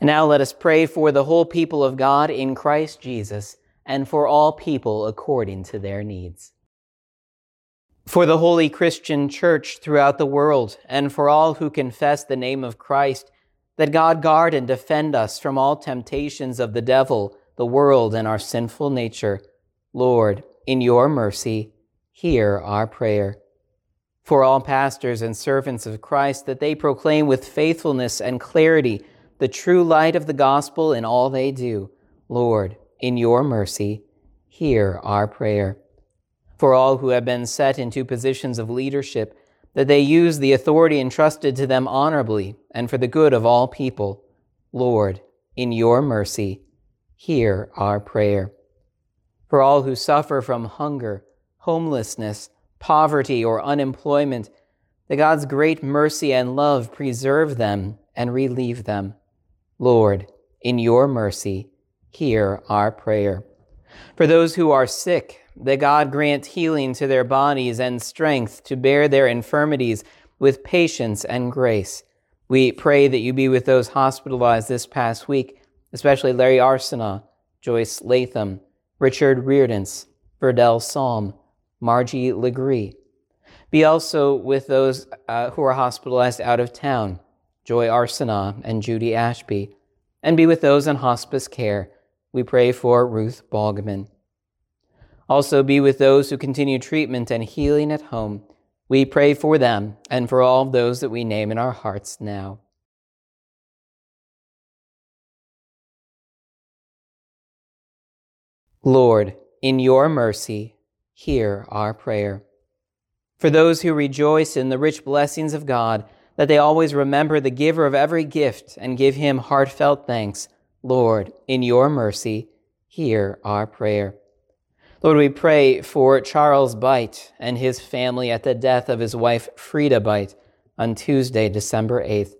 Now let us pray for the whole people of God in Christ Jesus and for all people according to their needs. For the holy Christian church throughout the world and for all who confess the name of Christ, that God guard and defend us from all temptations of the devil, the world, and our sinful nature. Lord, in your mercy, hear our prayer. For all pastors and servants of Christ, that they proclaim with faithfulness and clarity the true light of the gospel in all they do. Lord, in your mercy, hear our prayer. For all who have been set into positions of leadership, that they use the authority entrusted to them honorably and for the good of all people. Lord, in your mercy, hear our prayer. For all who suffer from hunger, homelessness, poverty, or unemployment, that God's great mercy and love preserve them and relieve them. Lord, in your mercy, hear our prayer. For those who are sick, that God grant healing to their bodies and strength to bear their infirmities with patience and grace. We pray that you be with those hospitalized this past week, especially Larry Arsena, Joyce Latham, Richard Reardance, Verdell Psalm, Margie Legree. Be also with those uh, who are hospitalized out of town, Joy Arsena and Judy Ashby, and be with those in hospice care. We pray for Ruth Balgman. Also be with those who continue treatment and healing at home. We pray for them and for all those that we name in our hearts now. Lord, in your mercy, hear our prayer. For those who rejoice in the rich blessings of God, that they always remember the giver of every gift and give him heartfelt thanks. Lord, in your mercy, hear our prayer. Lord, we pray for Charles Bite and his family at the death of his wife, Frida Bite, on Tuesday, December 8th.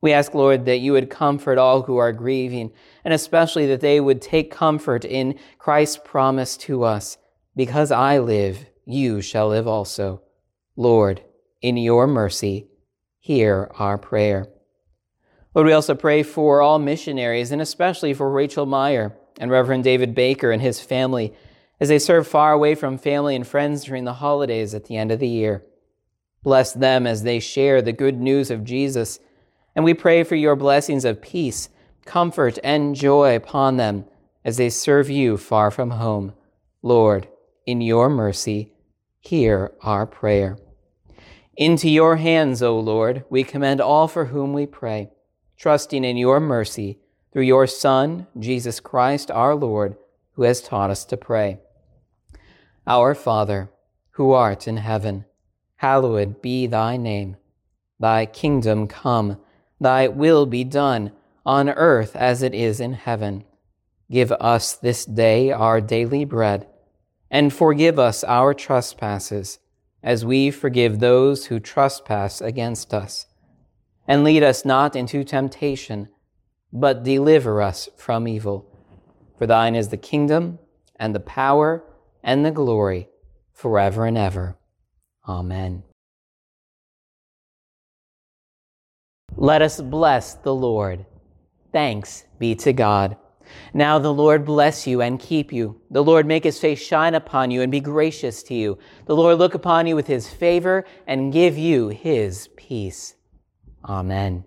We ask, Lord, that you would comfort all who are grieving, and especially that they would take comfort in Christ's promise to us because I live, you shall live also. Lord, in your mercy, hear our prayer. Lord, we also pray for all missionaries and especially for Rachel Meyer and Reverend David Baker and his family as they serve far away from family and friends during the holidays at the end of the year. Bless them as they share the good news of Jesus, and we pray for your blessings of peace, comfort, and joy upon them as they serve you far from home. Lord, in your mercy, hear our prayer. Into your hands, O Lord, we commend all for whom we pray, trusting in your mercy through your Son, Jesus Christ our Lord, who has taught us to pray. Our Father, who art in heaven, hallowed be thy name. Thy kingdom come, thy will be done, on earth as it is in heaven. Give us this day our daily bread, and forgive us our trespasses as we forgive those who trespass against us. And lead us not into temptation, but deliver us from evil. For thine is the kingdom, and the power, and the glory, forever and ever. Amen. Let us bless the Lord. Thanks be to God. Now the Lord bless you and keep you. The Lord make his face shine upon you and be gracious to you. The Lord look upon you with his favor and give you his peace. Amen.